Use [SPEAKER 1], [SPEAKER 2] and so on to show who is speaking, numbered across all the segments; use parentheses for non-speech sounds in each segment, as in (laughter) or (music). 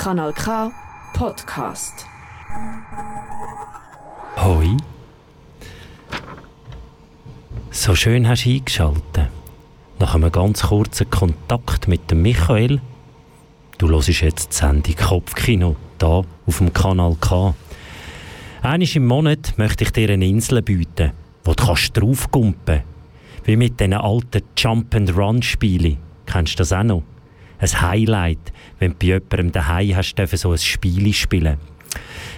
[SPEAKER 1] Kanal K Podcast.
[SPEAKER 2] Hoi. So schön hast du eingeschaltet. Nach einem ganz kurzen Kontakt mit dem Michael. Du hörst jetzt die Sendung Kopfkino, hier auf dem Kanal K. Einmal im Monat möchte ich dir eine Insel bieten, wo du kannst draufkumpen Wie mit diesen alten Jump-and-Run-Spielen. Kennst du das auch noch? Ein Highlight, wenn du bei jemandem daheim hast, so ein Spiel spielen.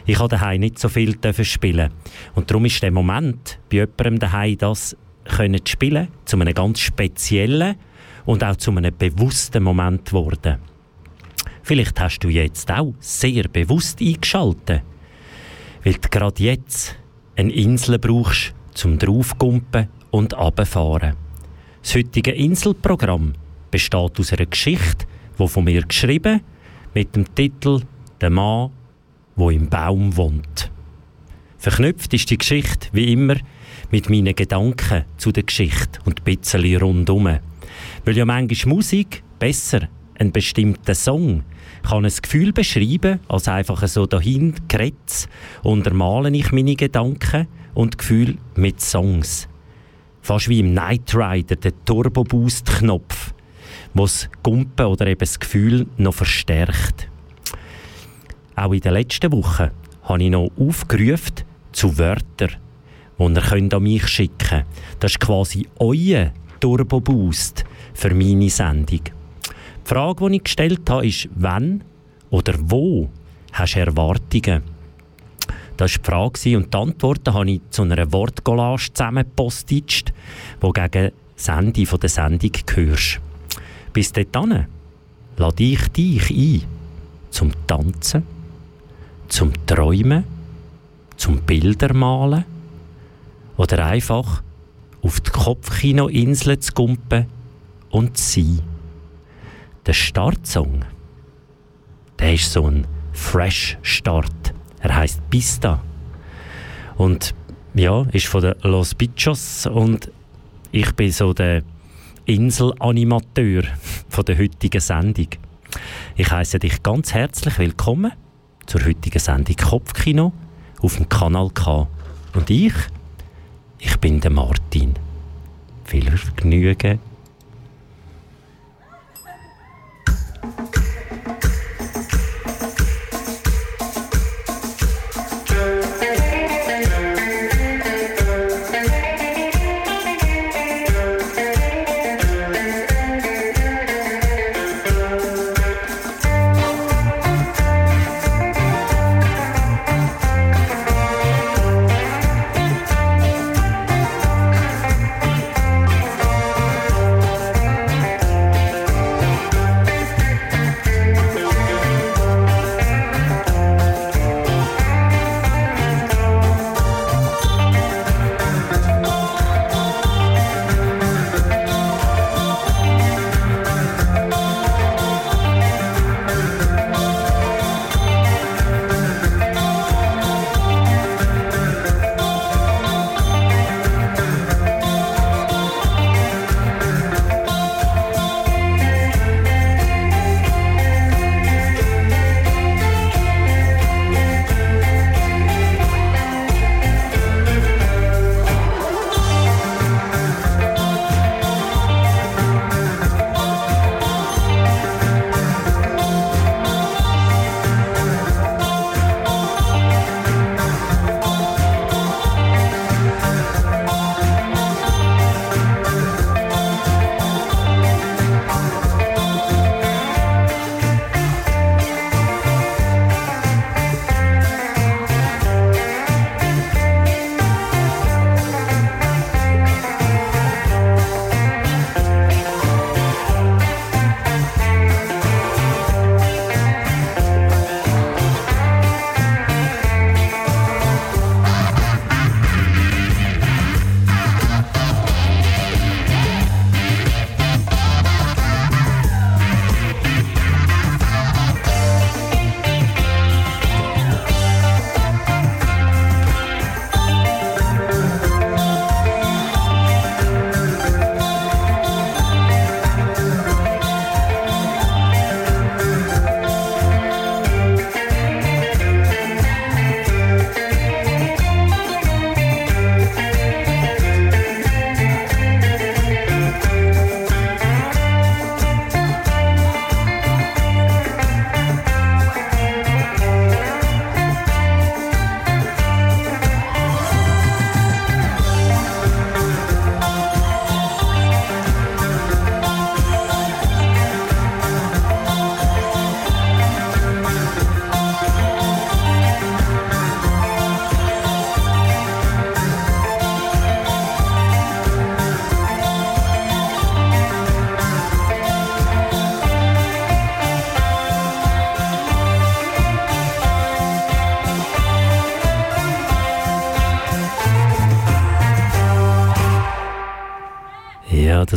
[SPEAKER 2] Ich habe daheim nicht so viel spielen. Und darum ist der Moment, bei jemandem daheim das können spielen, zu einem ganz speziellen und auch zu einem bewussten Moment geworden. Vielleicht hast du jetzt auch sehr bewusst eingeschaltet, weil du gerade jetzt eine Insel brauchst, zum draufgumpen und runterfahren. Das heutige Inselprogramm besteht aus einer Geschichte, die von mir geschrieben, mit dem Titel «Der Mann, wo im Baum wohnt». Verknüpft ist die Geschichte, wie immer, mit meinen Gedanken zu der Geschichte und ein bisschen rundum. Weil ja manchmal Musik besser einen bestimmten Song kann ein Gefühl beschreiben, als einfach so dahin geretzt, untermale ich meine Gedanken und Gefühl mit Songs. Fast wie im Knight Rider, der Turbo Boost Knopf, wo das Gumpen oder eben das Gefühl noch verstärkt. Auch in den letzten Wochen habe ich noch aufgerufen zu Wörtern, die ihr an mich schicken könnt. Das ist quasi euer Turbo Boost für meine Sendung. Die Frage, die ich gestellt habe, ist, wann oder wo hast du Erwartungen? Das war die Frage und die Antworten habe ich zu einer Wortcollage zusammengepostet, die gegen das Ende der Sendung gehörst. Bis dahin lade ich dich ein zum Tanzen, zum Träumen, zum Bildermalen oder einfach auf die Kopfkinoinsel zu kumpen und zu sein. Der Startsong, der ist so ein Fresh Start. Er heißt Pista. Und ja, ist von den Los Bichos und ich bin so der Inselanimateur von der heutigen Sendung. Ich heiße dich ganz herzlich willkommen zur heutigen Sendung Kopfkino auf dem Kanal K. Und ich, ich bin der Martin. Viel Vergnügen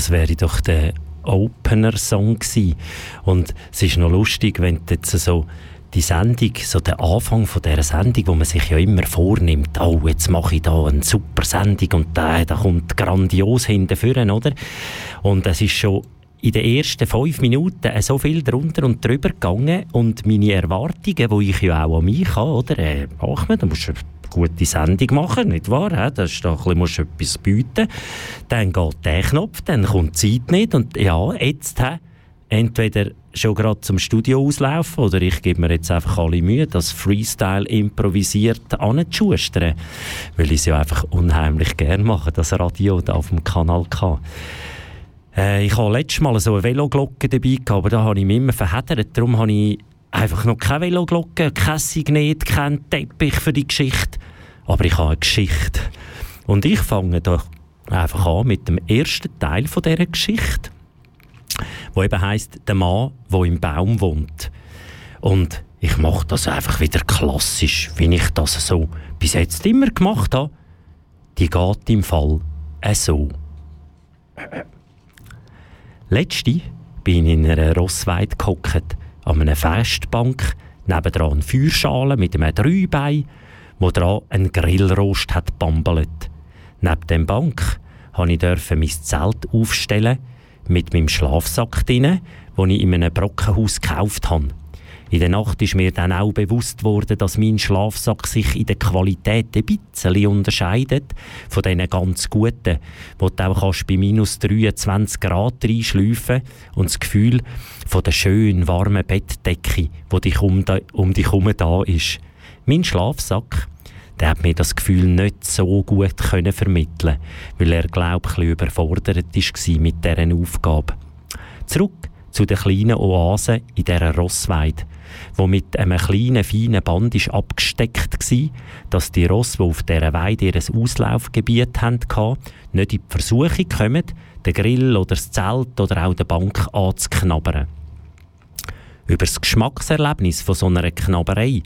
[SPEAKER 2] das wäre doch der Opener-Song gewesen. Und es ist noch lustig, wenn jetzt so die Sendung, so der Anfang von dieser Sendung, wo man sich ja immer vornimmt, oh, jetzt mache ich da eine super Sendung und da, da kommt grandios hinterführen, oder? Und es ist schon in den ersten fünf Minuten so viel drunter und drüber gegangen und meine Erwartungen, die ich ja auch an mich habe, oder? Äh, musst du eine gute Sendung machen, nicht wahr? Da ist da ein bisschen, etwas bieten. Dann geht der Knopf, dann kommt die Zeit nicht und ja, jetzt, entweder schon gerade zum Studio auslaufen oder ich gebe mir jetzt einfach alle Mühe, das Freestyle improvisiert anzuschustern, weil ich es ja einfach unheimlich gerne mache, das Radio da auf dem Kanal K. Äh, ich habe letztes Mal so eine Veloglocke dabei aber da habe ich mich immer verheddert, darum habe ich einfach noch keine Veloglocke, kein Signet, keinen Teppich für die Geschichte, aber ich habe eine Geschichte. Und ich fange doch einfach an mit dem ersten Teil von dieser Geschichte wo eben heisst, der Mann, der im Baum wohnt. Und ich mache das einfach wieder klassisch, wie ich das so bis jetzt immer gemacht habe. Die geht im Fall so. Letzte bin ich in einer Rossweide gehockt, an einer Festbank, nebendran eine Feuerschale mit einem Dreibein, wo dran ein Grillrost hat bambelt. Neben dem Bank durfte ich mein Zelt aufstellen mit meinem Schlafsack drin, den ich in einem Brockenhaus gekauft habe. In der Nacht ist mir dann auch bewusst worden, dass mein Schlafsack sich in der Qualität ein bisschen unterscheidet von diesen ganz guten, wo du auch kannst bei minus 23 Grad reinschleifen und das Gefühl von der schönen, warmen Bettdecke, die dich um, um dich herum da ist. Mein Schlafsack der hat mir das Gefühl nicht so gut können vermitteln weil er, glaube ich, überfordert war mit dieser Aufgabe. Zurück zu der kleinen Oase in dieser Rossweide, wo mit einem kleinen, feinen Band ist abgesteckt war, dass die Ross, die auf dieser Weide ihr Auslaufgebiet hatten, nicht in die Versuchung kommen, den Grill oder das Zelt oder auch die Bank anzuknabbern. Über das Geschmackserlebnis von so einer Knabberei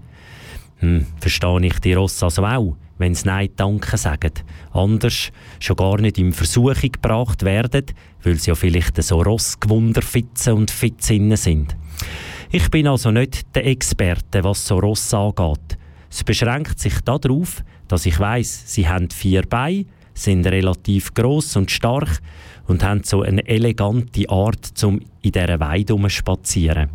[SPEAKER 2] hm, verstehe ich die Ross also auch, wenn sie Nein Danke sagen. Anders schon gar nicht in Versuchung gebracht werden, weil sie ja vielleicht so Rossgewunderfitzen und Fitzinnen sind. Ich bin also nicht der Experte, was so Ross angeht. Es beschränkt sich darauf, dass ich weiß, sie haben vier Beine, sind relativ groß und stark und haben so eine elegante Art, zum in dieser Weide spazieren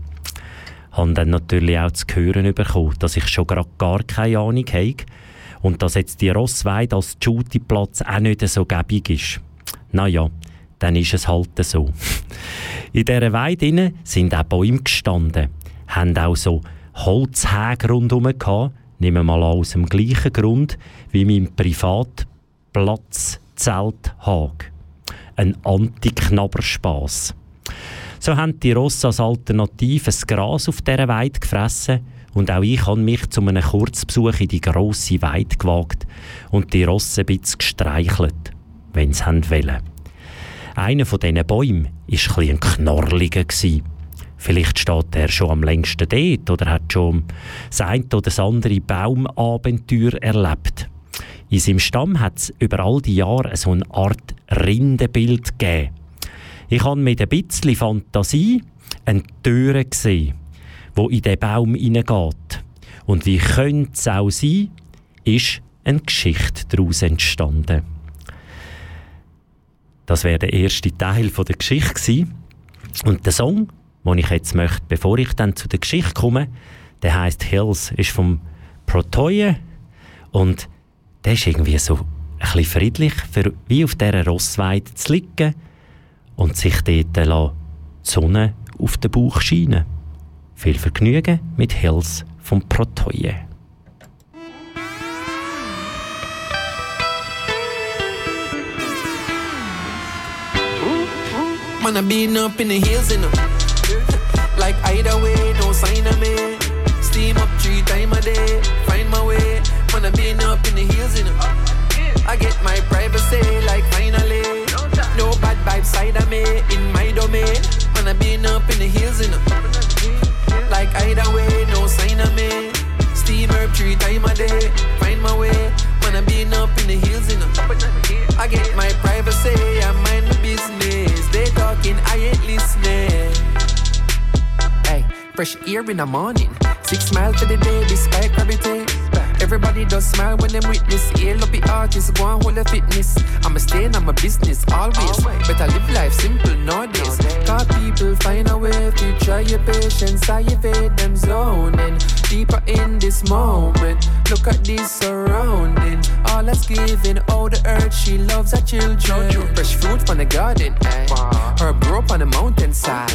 [SPEAKER 2] habe dann natürlich auch zu hören bekommen, dass ich schon gerade gar keine Ahnung habe und dass jetzt die Rossweide als Shootingplatz auch nicht so gäbig ist. Naja, dann ist es halt so. In dieser Weide sind auch Bäume gestanden, haben auch so Holzhäge rundherum gehabt, nehmen wir mal aus dem gleichen Grund wie mein Privatplatz Zelthag. Ein Antiknabberspass. So haben die Rosse als Alternative das Gras auf dieser Weide gefressen und auch ich habe mich zu einem Kurzbesuch in die grosse Weide gewagt und die Rosse ein bisschen gestreichelt, wenn sie wollen. Einer von diesen Bäumen war ein, ein knorrliger. Vielleicht steht er schon am längsten dort oder hat schon das eine oder das andere Baumabenteuer erlebt. In seinem Stamm hat es über all die Jahre so eine Art Rindenbild gegeben ich habe mit ein bisschen Fantasie eine Tür gesehen, die in den Baum hineingeht. Und wie könnte es auch sein, ist eine Geschichte daraus entstanden. Das wäre der erste Teil der Geschichte gewesen. Und der Song, den ich jetzt möchte, bevor ich dann zu der Geschichte komme, der heißt Hills, ist vom Protoye und der ist irgendwie so ein bisschen friedlich, für, wie auf dieser Rossweide zu liegen und sich dort die Sonne auf den Bauch scheinen. Viel Vergnügen mit Hills vom Protoye.
[SPEAKER 3] Man, I've been up in the hills, you know. Like either way, no sign of me. Steam up three times a day, find my way. Man, I've been up in the hills, you know. I get my privacy, like finally. No bad vibes side of me, in my domain. Man, I been up in the hills, you know. Like either way, no sign of me. Steam herb three time a day, find my way. Man, I been up in the hills, you know. I get my privacy, talking, I ain't listening. Hey, fresh air in the morning. Six miles to the day, this sky gravity. Everybody does smile when they witness. Hail up the artist, go on hold the fitness. I'ma stay in my business always. always. Better live life simple nowadays. People find a way to try your patience. I evade them zoning. Deeper in this moment. Look at this surrounding. All that's giving all the earth. She loves her children. Fresh fruit from the garden. Eh? Herb grow up on the mountainside.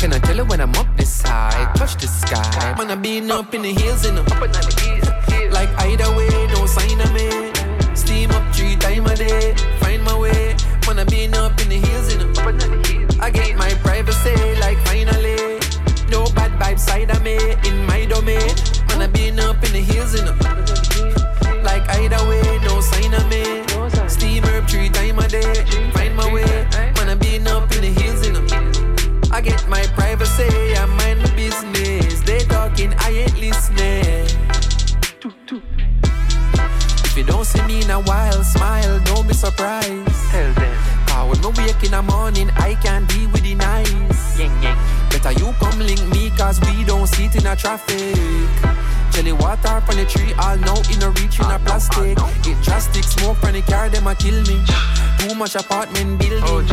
[SPEAKER 3] Can I tell her when I'm up this side? Touch the sky. Man, I been up in the hills and up in the hills. Like either way, no sign of me. Steam up three times a day. Find my way. Man, I been up in the hills and up in the hills. I get my privacy. Like finally, no bad vibes side of me in my domain. Man, I been up in the hills and up. Like either way, no sign of me. Steam herb three times a day. Find my way. Man, I been up in the hills up. I get my privacy. I mind my business. They talking, I ain't listening. If you don't see me in a while, smile, don't be surprised. In the morning, I can't deal with the nice. Yang, yang. Better you come link me, cause we don't sit in a traffic. Jelly water from the tree, all now in a reach in a plastic. It drastic smoke from the car, them a kill me. Too much apartment building.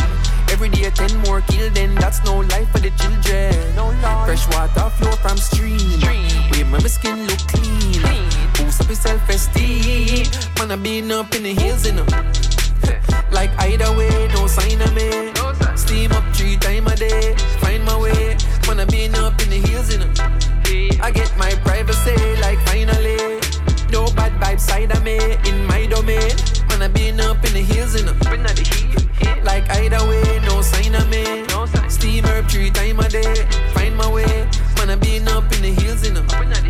[SPEAKER 3] Every day ten more kill, then that's no life for the children. Fresh water flow from stream. With my skin look clean. Boost up your self-esteem. Man, I been up in the hills, you know. Like either way, no sign of me. Steam up three times a day. Find my way. I been up in the hills, you know. I get my privacy, like finally. No bad vibes side of me in my domain. I been up in the hills, you know. Like either way, no sign of me. Steam herb three times a day. Find my way. I been up in the hills, you know.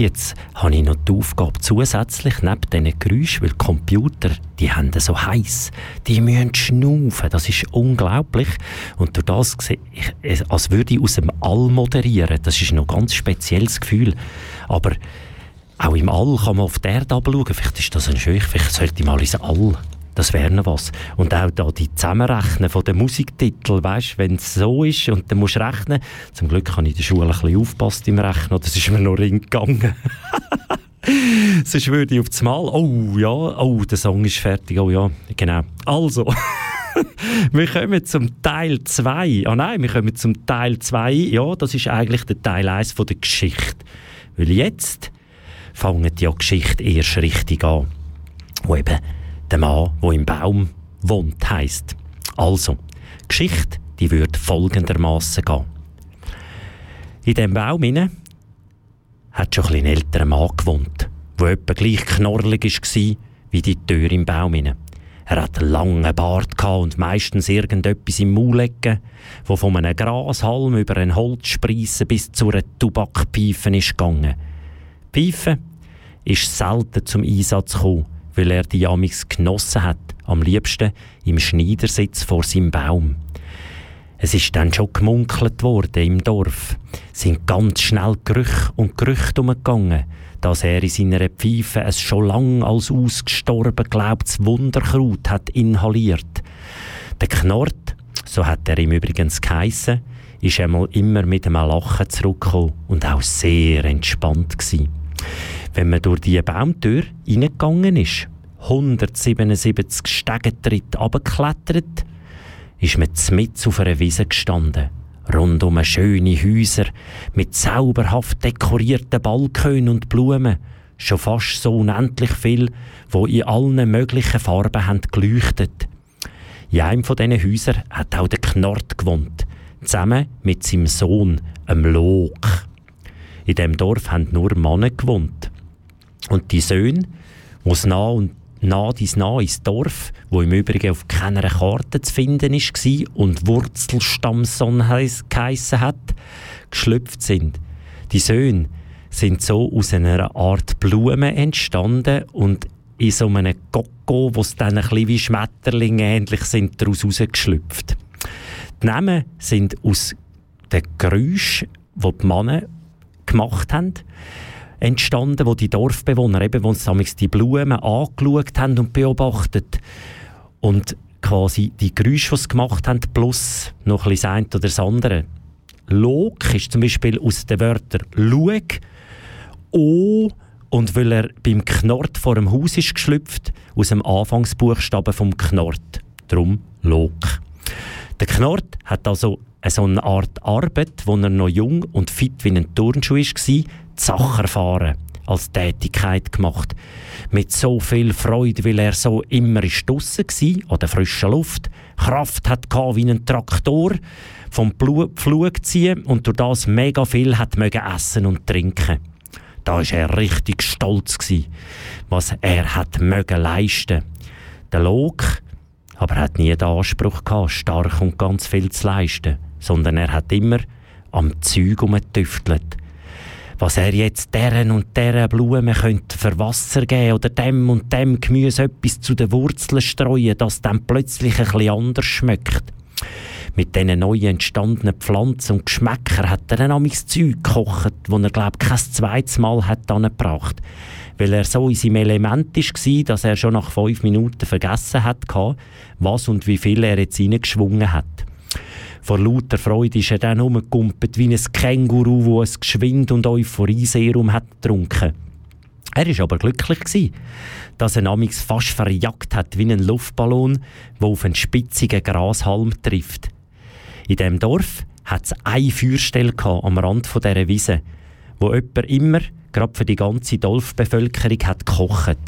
[SPEAKER 2] Jetzt habe ich noch die Aufgabe zusätzlich, neben diesen Geräuschen, weil die Computer, die haben so heiß, die müssen schnaufen, das ist unglaublich. Und durch das sehe ich, als würde ich aus dem All moderieren, das ist noch ein ganz spezielles Gefühl. Aber auch im All kann man auf die Erde schauen. Vielleicht ist das ein schön, vielleicht sollte ich mal ins All. Das wäre noch was. Und auch da die Zusammenrechnen von den weißt, wenn es so ist und dann musst du rechnen. Zum Glück habe ich in der Schule ein bisschen aufgepasst im Rechnen, das ist mir noch reingegangen. (laughs) Sonst würde ich auf das Mal, oh ja, oh, der Song ist fertig, oh ja, genau. Also, (laughs) wir kommen zum Teil 2. Ah nein, wir kommen zum Teil 2. Ja, das ist eigentlich der Teil 1 von der Geschichte. Weil jetzt fängt ja die Geschichte erst richtig an. Wo eben der Mann, der im Baum wohnt, heisst. Also, die Geschichte, die würde folgendermaßen gehen. In diesem Baum inne hat schon ein älterer Mann gewohnt, der etwa gleich knorrelig war wie die Tür im Baum inne. Er hat einen langen Bart und meistens irgendetwas im Maul lecken, wo von einem Grashalm über einen Holzspreisse bis zu einer Tabakpfeife ist gegangen. Pfeife ist selten zum Einsatz gekommen, weil er die Amix genossen hat, am liebsten im Schneidersitz vor seinem Baum. Es ist dann schon gemunkelt worden im Dorf, sind ganz schnell Gerüche und Gerüchte umgegangen, dass er in seiner Pfeife ein schon lang als ausgestorben glaubtes Wunderkraut hat inhaliert. Der Knort, so hat er ihm übrigens geheissen, ist einmal immer mit einem Lachen zurückgekommen und auch sehr entspannt gewesen. Wenn man durch die Baumtür reingegangen ist, 177 Stegentritte abgeklettert, ist man mit auf einer Wiese gestanden. Rundum schöne Häuser mit zauberhaft dekorierten Balkonen und Blumen. Schon fast so unendlich viel, wo in allen möglichen Farben haben geleuchtet. In einem von diesen Häusern hat auch der Knort gewohnt, zusammen mit seinem Sohn, einem Lok. In dem Dorf haben nur Männer gewohnt. Und die Söhne, wo nah und nah dies nah ins Dorf, wo im Übrigen auf keiner Karte zu finden war und Wurzelstammson geheissen hat, geschlüpft sind. Die Söhne sind so aus einer Art Blume entstanden und in so einem Koko, wo es dann ein bisschen wie Schmetterlinge ähnlich sind, daraus rausgeschlüpft. Die Namen sind aus den Geräuschen, die die Männer gemacht haben, entstanden, wo die Dorfbewohner eben, wo sie die Blumen angeschaut haben und beobachtet und quasi die Geräusche, die sie gemacht haben, plus noch ein bisschen das eine oder das andere. Log ist zum Beispiel aus den Wörtern «lueg», «o» und weil er beim Knort vor dem Haus ist geschlüpft, aus dem Anfangsbuchstaben vom Knort. Drum «log». Der Knort hat also so eine Art Arbeit, wo er noch jung und fit wie ein Turnschuh war, die Sachen fahren als Tätigkeit gemacht. Mit so viel Freude, weil er so immer draussen war, an der frischen Luft, Kraft hat wie ein Traktor, vom Pflug ziehen und durch das mega viel hat essen und trinken. Da war er richtig stolz gewesen, was er hat mögen leisten. Der Log aber er hat nie den Anspruch gehabt, stark und ganz viel zu leisten, sondern er hat immer am Zeug umgetüftelt. Was er jetzt deren und deren Blumen könnte für Wasser geben oder dem und dem Gemüse etwas zu den Wurzeln streuen, das dann plötzlich ein anders schmeckt. Mit diesen neu entstandenen Pflanzen und Geschmäckern hat er dann amigs Zeug gekocht, das er, glaube ich, kein zweites Mal hat angebracht weil er so in seinem Element war, dass er schon nach fünf Minuten vergessen hat, was und wie viel er jetzt reingeschwungen hat. Vor lauter Freude ist er dann umgekumpelt wie ein Känguru, das ein Geschwind und Euphorie-Serum hat getrunken. Er war aber glücklich gewesen, dass er namix fast verjagt hat wie ein Luftballon, der auf einen spitzigen Grashalm trifft. In dem Dorf hat es eine Feuerstelle am Rand dieser Wiese, wo jemand immer gerade für die ganze Dorfbevölkerung hat gekocht.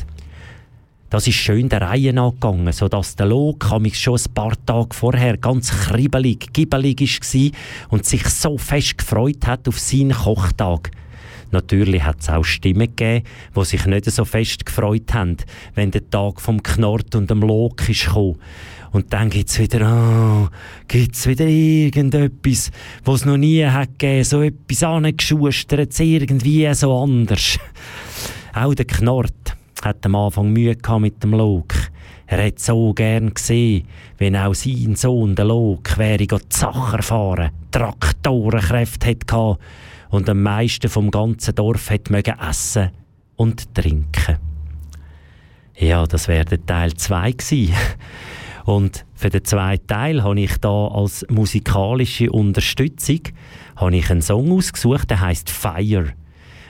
[SPEAKER 2] Das ist schön der Reihe angegangen, sodass der Lok schon ein paar Tage vorher ganz kribbelig, gibbelig war und sich so fest gefreut hat auf seinen Kochtag. Natürlich hat es auch Stimmen gegeben, die sich nicht so fest gefreut haben, wenn der Tag vom Knort und dem ist gekommen. Und dann gibt es wieder, oh, gibt's wieder irgendetwas, was noch nie hat gegeben, so etwas angeschustert, irgendwie so anders. Auch der Knort hat am Anfang Mühe gehabt mit dem Lok. Er hätte so gern gesehen, wenn auch sein Sohn, der Lok, wäre die Sachen erfahren, Traktorenkräfte hätte und am meisten vom ganzen Dorf hätte essen und trinken. Ja, das wäre der Teil 2 gewesen. Und für den zweiten Teil habe ich da als musikalische Unterstützung habe ich einen Song ausgesucht, der heißt Fire.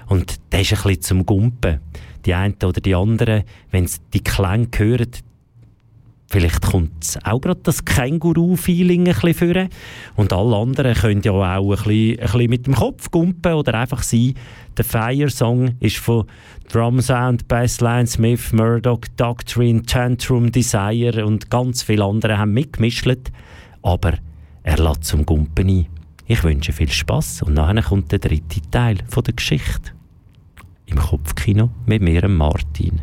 [SPEAKER 2] Und der ist ein bisschen zum Gumpen. Die einen oder die anderen, wenn sie die Klänge hören, Vielleicht kommt auch gerade das Känguru-Feeling ein bisschen führen. Und alle anderen können ja auch ein bisschen, ein bisschen mit dem Kopf gumpen oder einfach sein. Der Fire-Song ist von Drum Sound, Bassline, Smith, Murdoch, Doctrine, Tantrum, Desire und ganz viele andere haben mitgemischt. Aber er lädt zum Gumpen ein. Ich wünsche viel Spaß und nachher kommt der dritte Teil von der Geschichte. Im Kopfkino mit mir, Martin.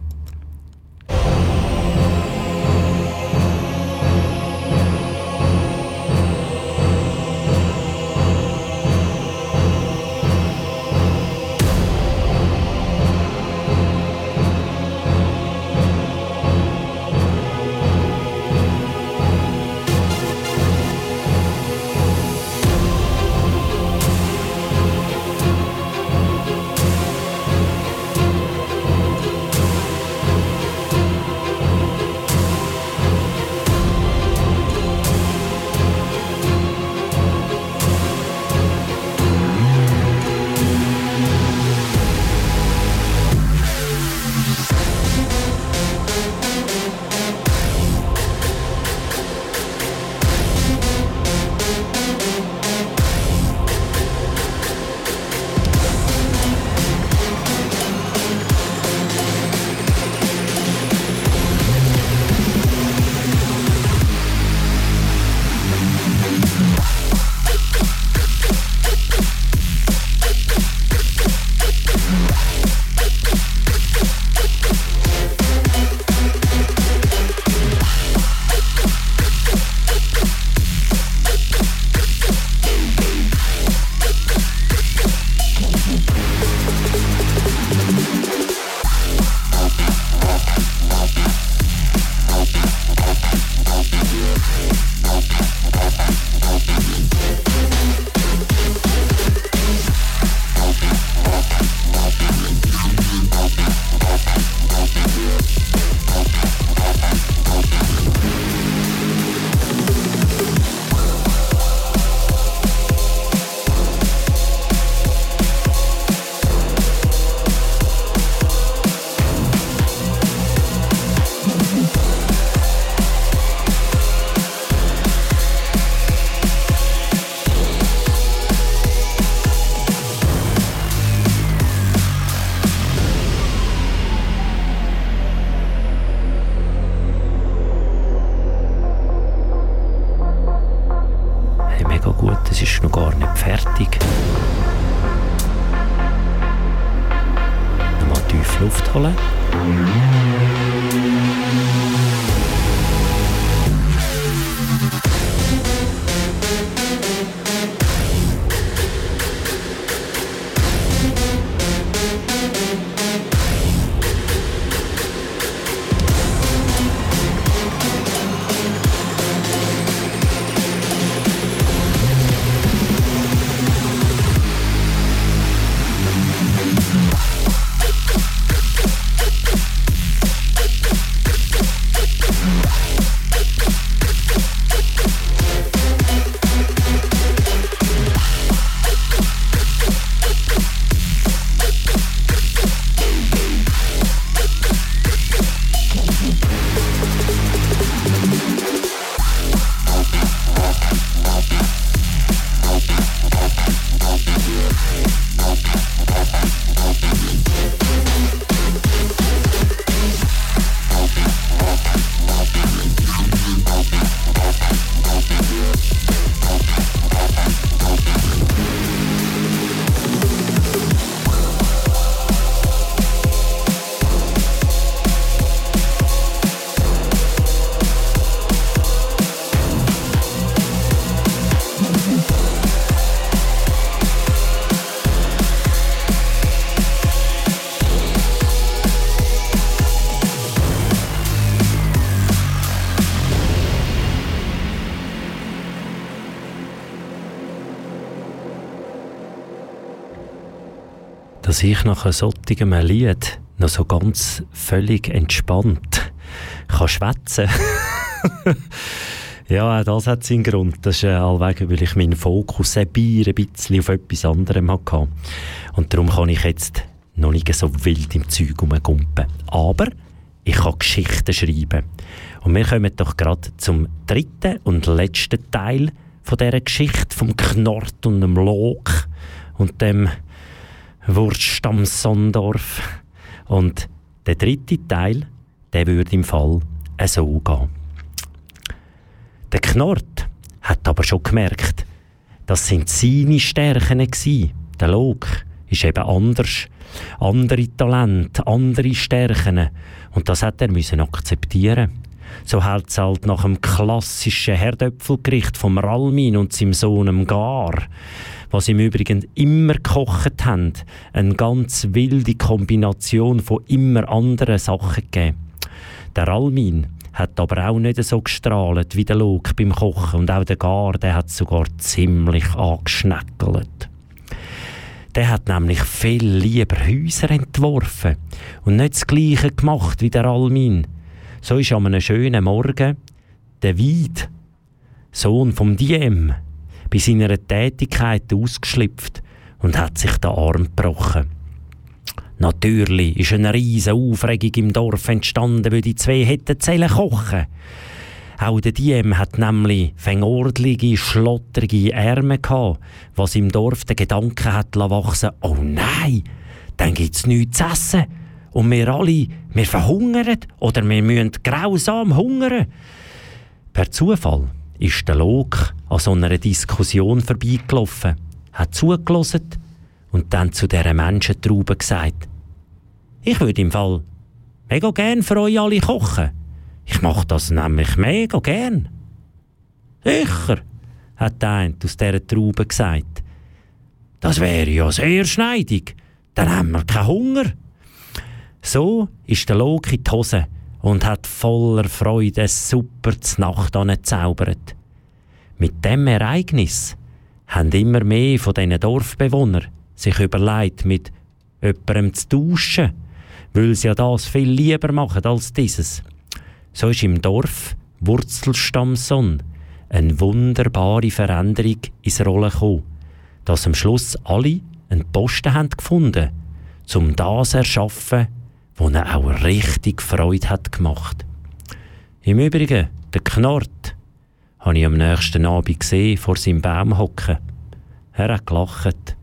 [SPEAKER 2] Dass ich nach solchen Lied noch so ganz völlig entspannt kann schwätzen (laughs) Ja, das hat seinen Grund. Das ist äh, allweg, weil ich meinen Fokus ein bisschen auf etwas anderem hatte. Und darum kann ich jetzt noch nicht so wild im Zeug rumgumpen. Aber ich kann Geschichten schreiben. Und wir kommen doch gerade zum dritten und letzten Teil von dieser Geschichte vom Knort und dem Log und dem Wurst am Sondorf. Und der dritte Teil, der würde im Fall so gehen. Der Knort hat aber schon gemerkt, das sind seine Stärken gewesen. Der Log ist eben anders. Andere Talente, andere Stärken. Und das hat er müssen akzeptieren. So hält es halt nach dem klassischen Herdöpfelgericht vom Ralmin und seinem Sohn Gar was im Übrigen immer gekocht haben, eine ganz wilde Kombination von immer anderen Sachen gegeben. Der Almin hat aber auch nicht so gestrahlt wie der Log beim Kochen und auch der Gar, der hat sogar ziemlich angeschneckelt. Der hat nämlich viel lieber Häuser entworfen und nicht das Gleiche gemacht wie der Almin. So ist an einem schönen Morgen der Weid, Sohn vom Diem, bei seiner Tätigkeit ausgeschlüpft und hat sich den Arm gebrochen. Natürlich ist eine riesige Aufregung im Dorf entstanden, weil die zwei hätten Zellen kochen. Auch der Diem hat nämlich fängordlige, schlotterige Ärmel gehabt, was im Dorf den Gedanken hat wachsen oh nein, dann gibt's nichts zu essen. Und wir alle, wir verhungern oder wir müssen grausam hungern. Per Zufall ist der Log an so einer Diskussion vorbeigelaufen, hat zugelassen und dann zu dieser Menschentraube gesagt, ich würde im Fall mega gern für euch alle kochen. Ich mache das nämlich mega gern. Sicher, hat der eine aus dieser Traube gesagt. Das wäre ja sehr schneidig. Dann haben wir keinen Hunger. So ist der Log in die Hose und hat voller Freude super Nacht angezaubert. Mit dem Ereignis haben immer mehr von diesen Dorfbewohnern sich überlegt, mit jemandem zu tauschen, weil sie ja das viel lieber machen als dieses. So ist im Dorf Wurzelstammson eine wunderbare Veränderung ins Rollen gekommen, dass am Schluss alle einen Posten haben gefunden, um das zu erschaffen, wo er auch richtig Freude hat gemacht. Im Übrigen, der Knort, habe ich am nächsten Abend gesehen, vor seinem Baum hocken. Er hat gelacht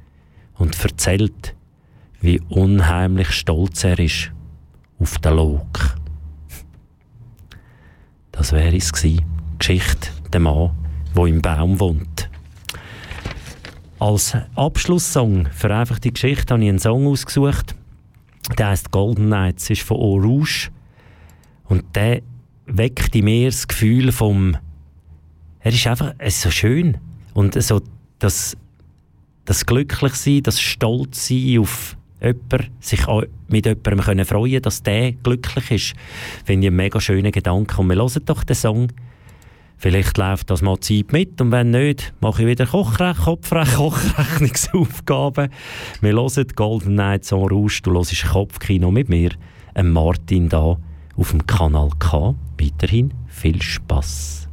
[SPEAKER 2] und erzählt, wie unheimlich stolz er ist auf den Log. Das wäre es gewesen. Geschichte der Mann, wo im Baum wohnt. Als Abschlusssong für einfach die Geschichte habe ich einen Song ausgesucht Der heißt Golden Nights, ist von Rouge. Und der weckt in mir das Gefühl vom, er ist einfach, es ist so schön. Und so das, das Glücklichsein, das Stolzsein auf jemanden, sich mit jemandem können freuen dass der glücklich ist, finde ich einen mega schönen Gedanken. Und wir hören doch den Song. Vielleicht läuft das mal Zeit mit und wenn nicht, mache ich wieder Kochrech Kopfrech (laughs) Kochrechnungsaufgaben. Wir hören Golden Nights on Rouge, du hörst Kopfkino mit mir, Martin da auf dem Kanal K. Weiterhin viel Spaß.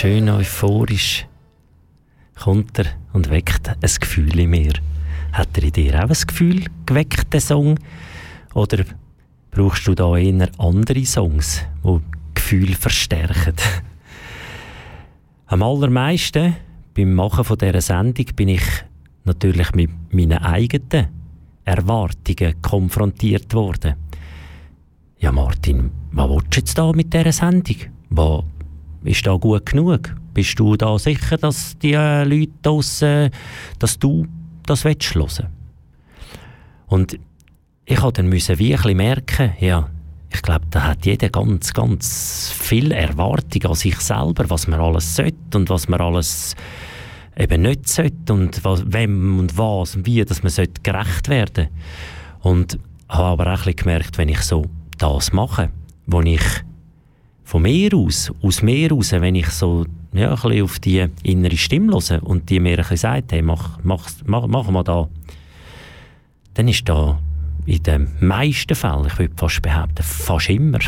[SPEAKER 2] Schön euphorisch kommt er und weckt ein Gefühl in mir. Hat er in dir auch ein Gefühl geweckt, der Song? Oder brauchst du da eher andere Songs, die Gefühl verstärken? Am allermeisten beim Machen von dieser Sendung bin ich natürlich mit meinen eigenen Erwartungen konfrontiert worden. Ja, Martin, was willst du jetzt da mit dieser Sendung? Was ist da gut genug? Bist du da sicher, dass die äh, Leute draussen, dass du das willst hören? Und ich musste dann wie ein merken, ja, ich glaube, da hat jeder ganz, ganz viel Erwartung an sich selber, was man alles sollte und was man alles eben nicht sollte und was, wem und was und wie, dass man sollte gerecht werden Und habe aber auch ein bisschen gemerkt, wenn ich so das mache, wo ich von mir aus, aus mir aus, wenn ich so ja, ein bisschen auf die innere Stimme hören und die mir ein bisschen sagt, hey, mach, mach, mach, mach mal da, dann ist da in den meisten Fällen, ich würde fast behaupten, fast immer,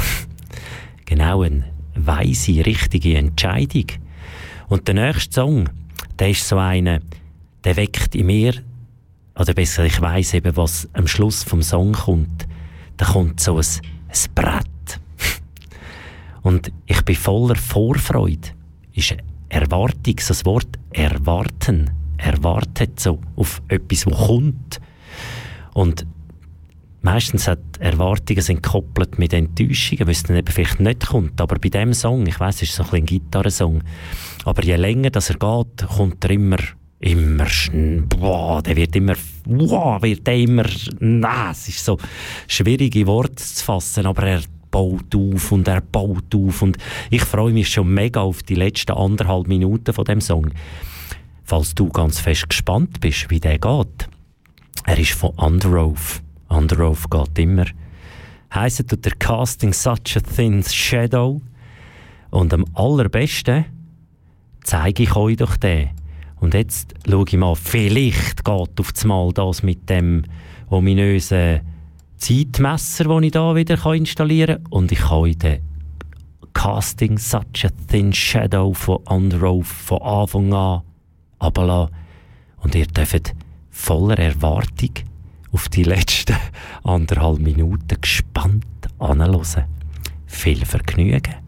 [SPEAKER 2] (laughs) genau eine weise, richtige Entscheidung. Und der nächste Song, der ist so einer, der weckt in mir, oder besser, ich weiß eben, was am Schluss vom Song kommt. Da kommt so ein, ein Brett. Und ich bin voller Vorfreude. Ist Erwartung, so das Wort erwarten. Erwartet so auf etwas, was kommt. Und meistens hat Erwartungen sind gekoppelt mit Enttäuschungen, weil es dann eben vielleicht nicht kommt. Aber bei dem Song, ich weiß, es ist so ein, ein Gitarrensong, aber je länger dass er geht, kommt er immer immer boah, der wird immer boah, wird der immer nein, es ist so schwierige Worte zu fassen, aber er baut auf und er baut auf und ich freue mich schon mega auf die letzten anderthalb Minuten von dem Song. Falls du ganz fest gespannt bist, wie der geht. Er ist von Underoath. Underoath geht immer. Heisst tut der Casting Such a Thin Shadow. Und am allerbesten zeige ich euch doch den. Und jetzt schaue ich mal, vielleicht geht auf das Mal das mit dem ominösen Zeitmesser, das ich hier wieder installieren kann. Und ich kann euch den Casting Such a Thin Shadow von Underoath von Anfang an runterlassen. Und ihr dürft voller Erwartung auf die letzten (laughs) anderthalb Minuten gespannt anhören. Viel Vergnügen!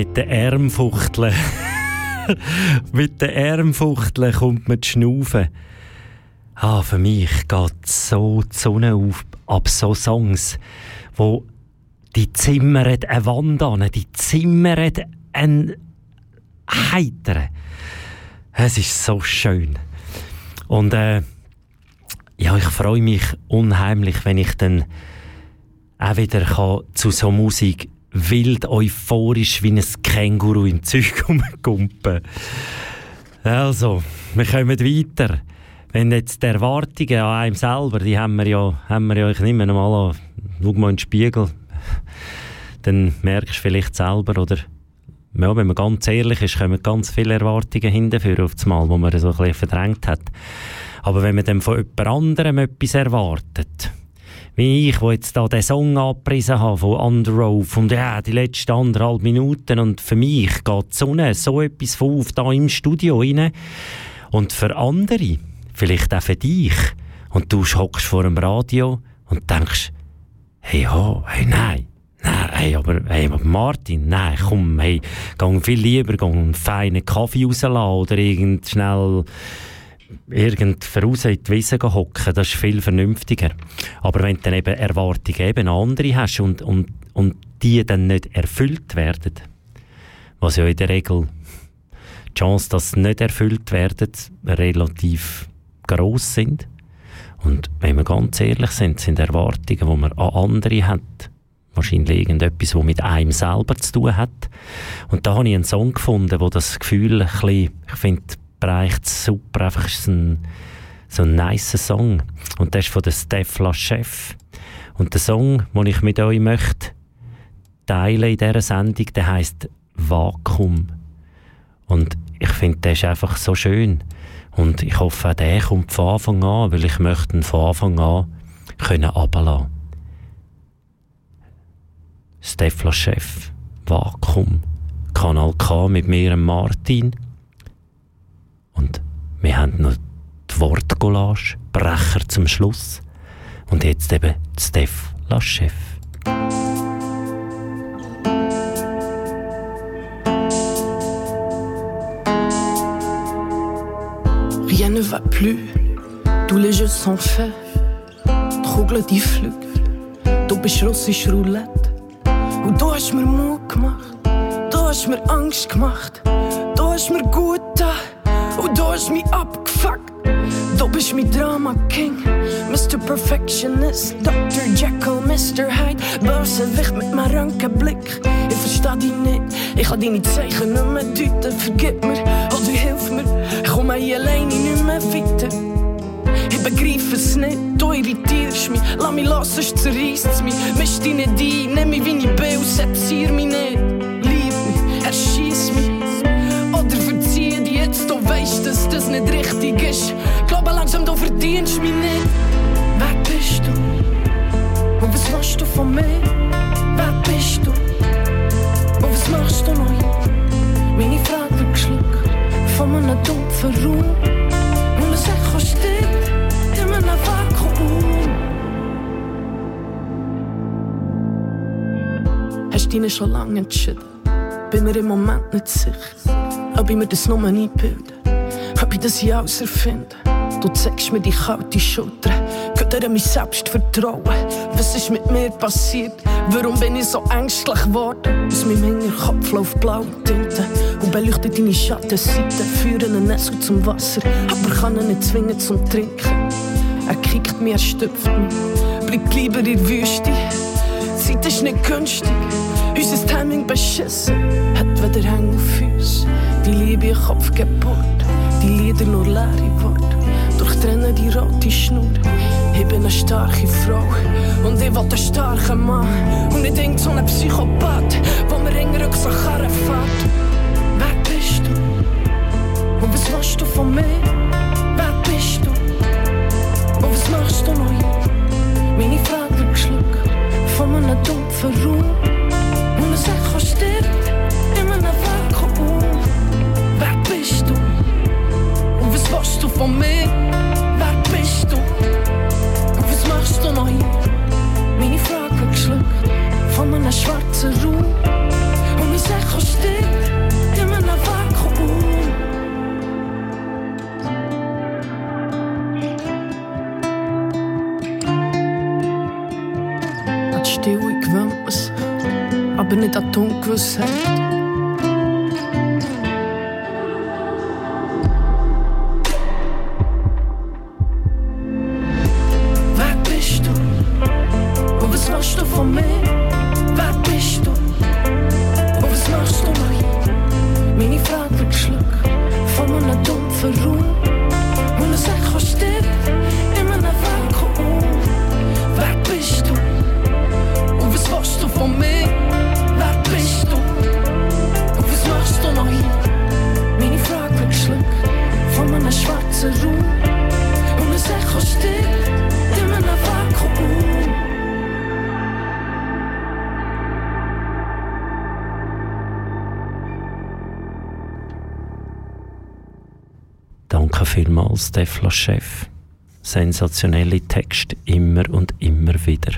[SPEAKER 2] Mit den Ärmfuchteln. (laughs) mit den Ärmfuchteln kommt man zu schnaufen. Ah, für mich geht so die Sonne auf ab so Songs, wo die zimmern eine Wand an, die zimmern ein Heiteren. Es ist so schön. Und äh, ja, ich freue mich unheimlich, wenn ich dann auch wieder kann zu so Musik wild euphorisch wie ein Känguru im Zeug (laughs) rumkumpen. Also, wir kommen weiter. Wenn jetzt die Erwartungen an einem selber, die haben wir ja, haben wir ja ich nehme mal an, schau mal in den Spiegel, dann merkst du vielleicht selber, oder ja, wenn man ganz ehrlich ist, kommen ganz viele Erwartungen hinterher auf das Mal, wo man so ein bisschen verdrängt hat. Aber wenn man dann von jemand anderem etwas erwartet, wie ich, wo jetzt da den Song abgerissen habe von Underoath und ja, die letzten anderthalb Minuten und für mich geht die Sonne so etwas von auf da im Studio rein. Und für andere, vielleicht auch für dich. Und du hockst vor dem Radio und denkst, hey, ja, hey, nein, Nein, hey, aber, hey, Martin, nein, komm, hey, geh viel lieber geh einen feinen Kaffee rauslassen oder irgend schnell irgend voraus in die Wiese hocken, das ist viel vernünftiger. Aber wenn du dann eben Erwartungen eben andere hast und, und, und die dann nicht erfüllt werden, was ja in der Regel die Chance, dass sie nicht erfüllt werden, relativ groß sind. Und wenn wir ganz ehrlich sind, sind Erwartungen, die man an andere hat, wahrscheinlich irgendetwas, was mit einem selber zu tun hat. Und da habe ich einen Song gefunden, wo das Gefühl ein bisschen, ich finde, bereicht super, einfach ist ein, so ein nice Song. Und das ist von der Stefla Chef. Und der Song, den ich mit euch möchte teilen in dieser Sendung, der heißt Vakuum. Und ich finde, der ist einfach so schön. Und ich hoffe, auch der kommt von Anfang an, weil ich möchte ihn von Anfang an können runterlassen. Stefla Chef, Vakuum, Kanal K mit mir, Martin. Und wir haben noch die Wortcollage, Brecher zum Schluss. Und jetzt eben Steph Laschef.
[SPEAKER 4] Rien ne va plus, tous les jeux sont faits. Flüge, du bist russisch Roulette. Und du hast mir Mut gemacht, du hast mir Angst gemacht, du hast mir gut getan. Und du hast mich abgefuckt. Du bist mein Drama King, Mr. Perfectionist, Dr. Jekyll, Mr. Hyde, Bösewicht mit meinem ranken Blick. Ich versteh dich nicht, ich kann deine Zeichen nicht mehr deuten. Vergib mir oder hilf mir, ich komme hier alleine nicht mehr weiter. Ich begreife es nicht, du irritierst mich, lass mich los, sonst zerreißt es mich. Misch dich nicht ein, nimm mich wie ich bin und sezier mich nicht. Weißt, dass das nicht richtig ist. Glaube langsam, du verdienst mich nicht. Wer bist du? Und was machst du von mir? Wer bist du? Und was machst du neu? Meine Frage geschluckt von einem dumpfen Raum. Und es Echo steht in einem Vakuum. Hast du dich schon lange entschieden? Bin mir im Moment nicht sicher ob ich mir das nur einbilde, ob ich das hier auserfinde. Du zeigst mir die kalte Schulter, an mein Selbstvertrauen. Was ist mit mir passiert? Warum bin ich so ängstlich geworden? Aus meinem Hinterkopf läuft blaue Tinte und beleuchtet deine Schattenseite. Führen einen Nessel zum Wasser, aber kann ihn nicht zwingen zum Trinken. Er kickt mir, er stüpft mich, bleibt lieber in der Wüste. Die Zeit ist nicht günstig, unser Timing beschissen, hat wieder Hänge auf uns. Die Liebe Kopf gebohrt, die Lieder nur leere Worte. Durchtrennen die rote Schnur. Ich bin eine starke Frau und ich will einen starken Mann. Und ich denk so ein Psychopath, wo mir in Rucksack fährt. Wer bist du? Und was machst du von mir? Wer bist du? Und was machst du neu? Meine Frage wird geschluckt von einem dumpfen Raum. Und es Echo stirbt in einem von mir. Wer bist du? Und was machst du noch hier? Meine Frage geschluckt von meiner schwarzen Ruhe. Und ich sag, kommst du in einem Vakuum? Hat still Stille gewöhnt man aber nicht an die Ungewissheit.
[SPEAKER 2] Sensationelle Text immer und immer wieder.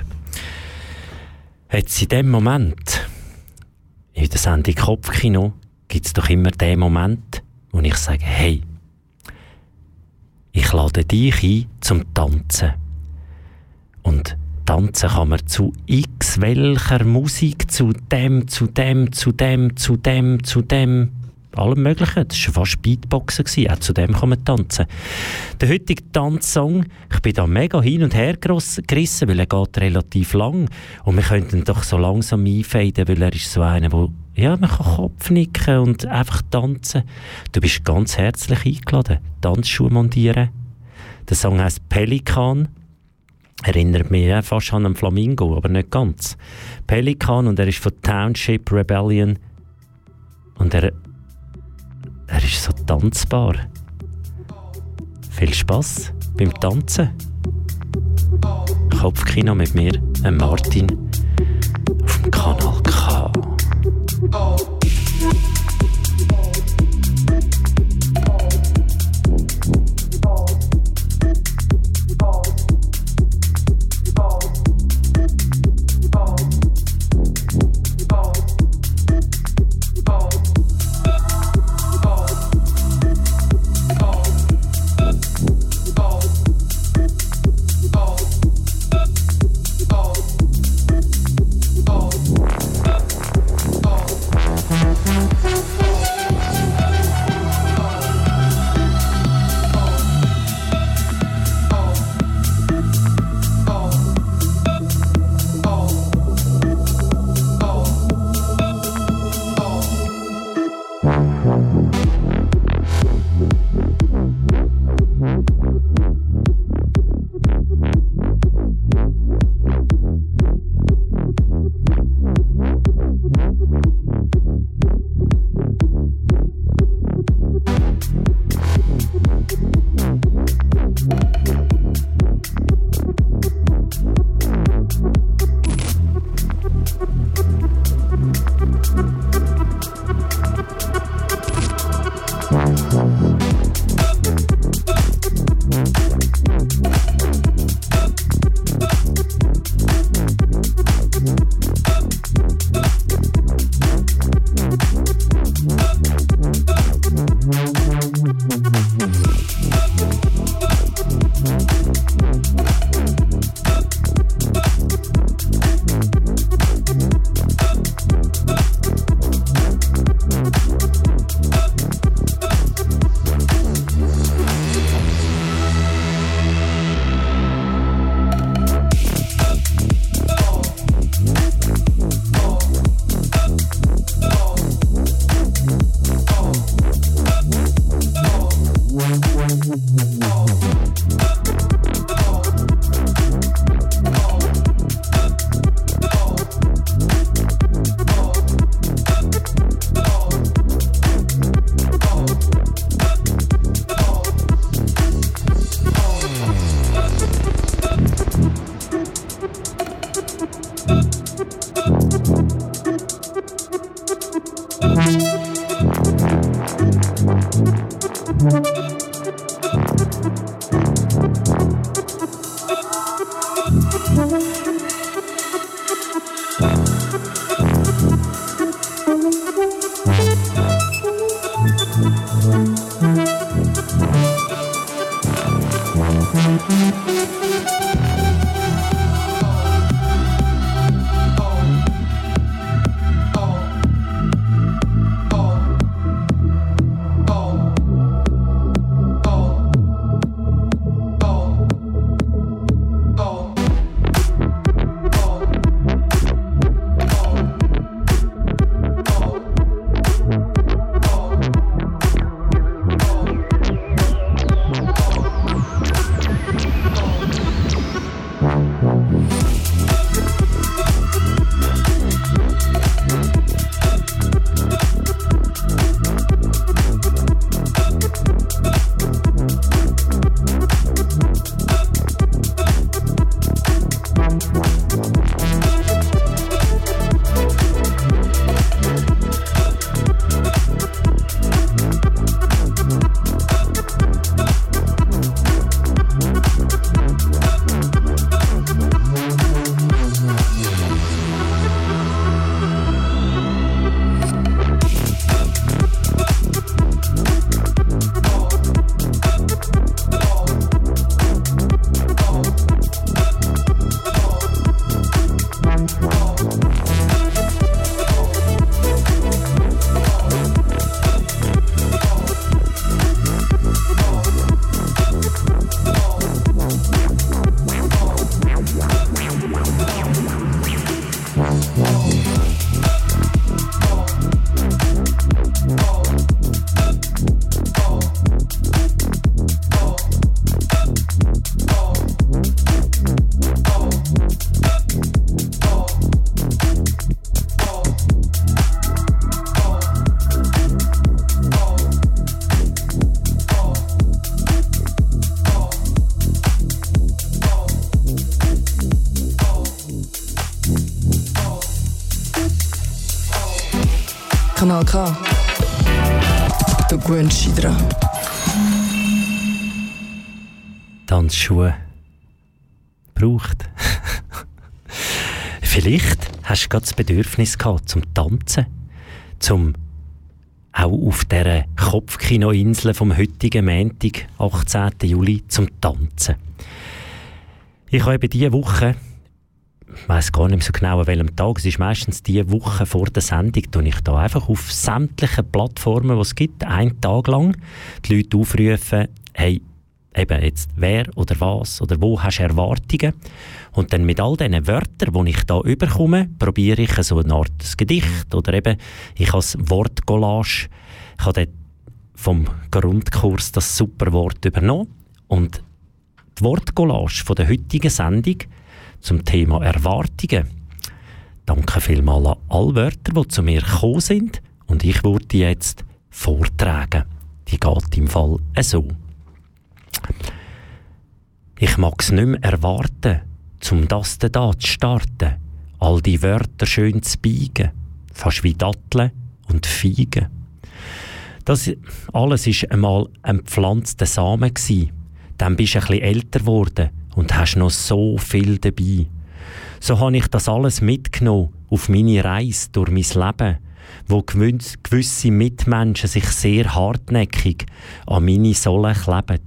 [SPEAKER 2] Jetzt in dem Moment, in der Sendung Kopfkino, gibt es doch immer den Moment, wo ich sage, hey, ich lade dich ein zum Tanzen. Und tanzen kann man zu x welcher Musik, zu dem, zu dem, zu dem, zu dem, zu dem, allem Möglichen. Das war fast Beatboxen. Gewesen. Auch zu dem kann man tanzen. Der heutige Tanzsong, ich bin da mega hin und her gerissen, weil er geht relativ lang. Und wir könnten doch so langsam einfaden, weil er ist so einer, wo ja, man kann Kopf nicken und einfach tanzen. Du bist ganz herzlich eingeladen. Tanzschuhe montieren. Der Song heißt Pelikan. Erinnert mich fast an einen Flamingo, aber nicht ganz. Pelikan und er ist von Township Rebellion. Und er er ist so tanzbar. Viel Spaß beim Tanzen. Kopfkino mit mir, Martin, auf dem Kanal K.
[SPEAKER 4] K. Du gewöhnst dran.
[SPEAKER 2] Tanzschuhe braucht. (laughs) Vielleicht hast du gerade das Bedürfnis gehabt zum Tanzen, zum auch auf dieser Kopfkinoinsel vom heutigen Montag, 18. Juli, zum Tanzen. Ich habe eben diese Woche ich weiß gar nicht mehr so genau an welchem Tag, es ist meistens die Woche vor der Sendung, tue ich da einfach auf sämtlichen Plattformen, die es gibt, einen Tag lang, die Leute aufrufen, hey, eben jetzt wer oder was oder wo hast du Erwartungen? Und dann mit all diesen Wörtern, die ich da überkomme, probiere ich so eine Art Gedicht oder eben ich habe das Wortcollage, ich habe vom Grundkurs das super Wort übernommen und die Wortcollage von der heutigen Sendung zum Thema Erwartungen. Danke vielmals an alle Wörter, die zu mir gekommen sind und ich würde jetzt vortragen. Die geht im Fall so. Ich mag es nicht mehr erwarten, zum das da zu starten, all die Wörter schön zu biegen, fast wie Datteln und Feigen. Das alles war einmal ein pflanzter Samen. Dann bist du ein bisschen älter geworden und hast noch so viel dabei. So habe ich das alles mitgenommen auf meine Reise durch mein Leben, wo gewisse Mitmenschen sich sehr hartnäckig an meine Sohle kleben.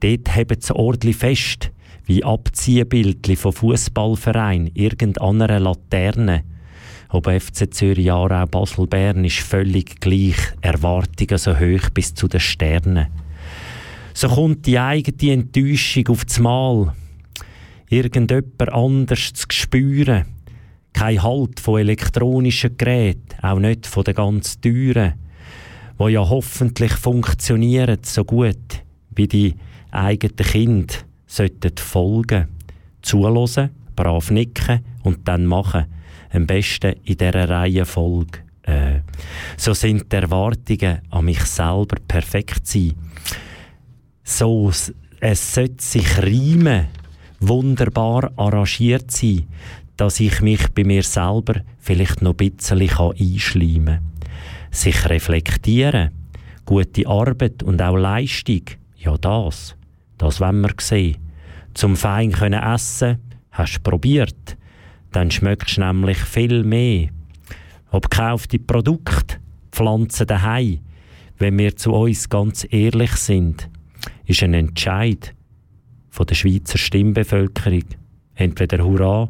[SPEAKER 2] Dort haben sie ordentlich fest, wie Abziehbildli von Fußballverein irgendeiner Laterne. Ob FC Zürich, Aarau, Basel, Bern ist völlig gleich, Erwartungen so hoch bis zu den Sternen. So kommt die eigene Enttäuschung auf das Mal. Irgendjemand anders zu spüren. Kein Halt von elektronischen Geräten, auch nicht von den ganz teuren, die ja hoffentlich funktionieren so gut, wie die eigenen Kinder sollten folgen. Zuhören, brav nicken und dann machen. Am besten in dieser Reihenfolge. Äh, so sind die Erwartungen an mich selber perfekt sein so, es sollte sich reimen, wunderbar arrangiert sein, dass ich mich bei mir selber vielleicht noch ein bisschen einschleimen kann. Sich reflektieren, gute Arbeit und auch Leistung, ja das, das wollen wir sehen. Zum fein können essen, hast du probiert, dann schmeckst du nämlich viel mehr. Ob gekaufte Produkte, Pflanzen daheim, wenn wir zu uns ganz ehrlich sind, ist ein Entscheid von der Schweizer Stimmbevölkerung. Entweder Hurra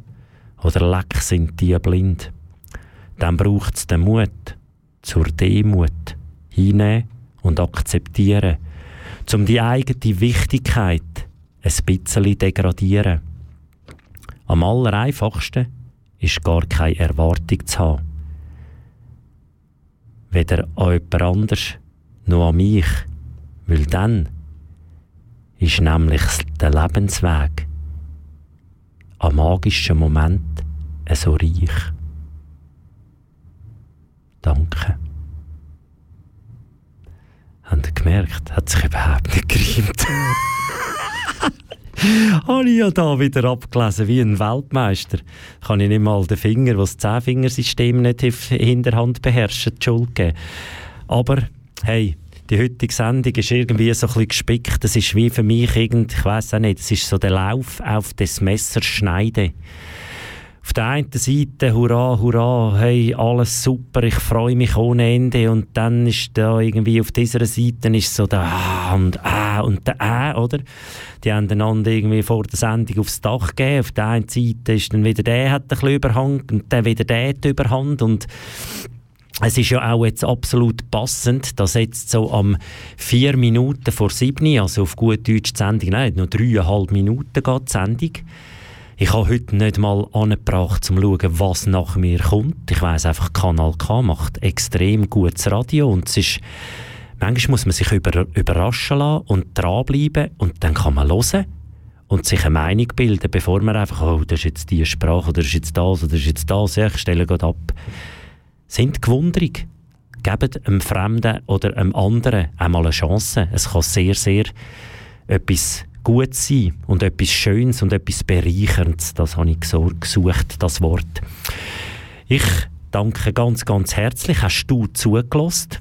[SPEAKER 2] oder Leck sind die blind. Dann braucht es den Mut zur Demut, hinnehmen und akzeptieren, um die eigene Wichtigkeit ein bisschen degradieren. Am allereinfachsten ist gar keine Erwartung zu haben. Weder an jemand anders noch an mich, weil dann ist nämlich der Lebensweg an magischen Moment so reich. Danke. Habt ihr gemerkt? Hat sich überhaupt nicht gereimt. (laughs) habe ich ja da wieder abgelesen, wie ein Weltmeister. Kann ich nicht mal den Finger, das Zehnfingersystem nicht in der Hand beherrscht, die Schuld geben. Aber, hey, die heutige Sendung ist irgendwie so ein bisschen gespickt. Das ist wie für mich irgend, ich weiß auch nicht, es ist so der Lauf auf das Messer schneiden auf der einen Seite, hurra, hurra, hey, alles super, ich freue mich ohne Ende. Und dann ist da irgendwie auf dieser Seite ist so der Ah und Ah und der Ah, oder? Die haben einander irgendwie vor der Sendung aufs Dach gegeben. Auf der einen Seite ist dann wieder der hat ein bisschen Überhand und dann wieder der hat Überhand. Und es ist ja auch jetzt absolut passend, dass jetzt so am vier Minuten vor sieben, also auf gut Deutsch die Sendung, nein, noch dreieinhalb Minuten geht die Sendung, ich habe heute nicht mal angebracht, um zu schauen, was nach mir kommt. Ich weiß einfach, Kanal K macht extrem gutes Radio und es ist, manchmal muss man sich über, überraschen lassen und dranbleiben und dann kann man hören und sich eine Meinung bilden, bevor man einfach, oh, das ist jetzt die Sprache oder das ist jetzt das oder das ist jetzt das, ja, ich stelle gerade ab. Sind gewundrig. Gebt einem Fremden oder einem anderen einmal eine Chance. Es kann sehr, sehr etwas gut sein und etwas Schönes und etwas Bereicherndes. Das habe ich gesucht, das Wort. Ich danke ganz, ganz herzlich. Hast du zugelassen?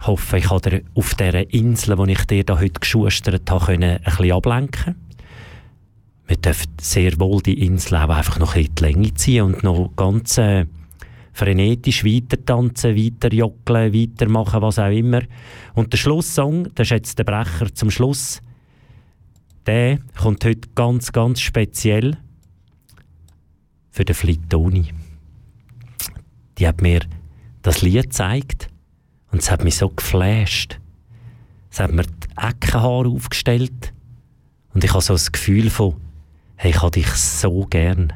[SPEAKER 2] Ich hoffe, ich konnte dir auf dieser Insel, die ich dir da heute geschustert habe, ein bisschen ablenken Wir dürfen sehr wohl die Insel auch einfach noch in die Länge ziehen und noch ganz äh, frenetisch weiter tanzen, weiter joggeln, weitermachen, was auch immer. Und der Schlusssong, das ist jetzt der Brecher zum Schluss, der kommt heute ganz, ganz speziell für den Flittoni. Die hat mir das Lied gezeigt und es hat mich so geflasht. Es hat mir die Eckenhaare aufgestellt und ich habe so das Gefühl von, hey, ich habe dich so gern.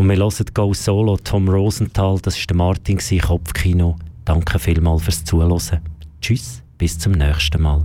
[SPEAKER 2] Und wir hören Go Solo, Tom Rosenthal, das ist der Martin, Kopfkino. Danke vielmals fürs Zuhören. Tschüss, bis zum nächsten Mal.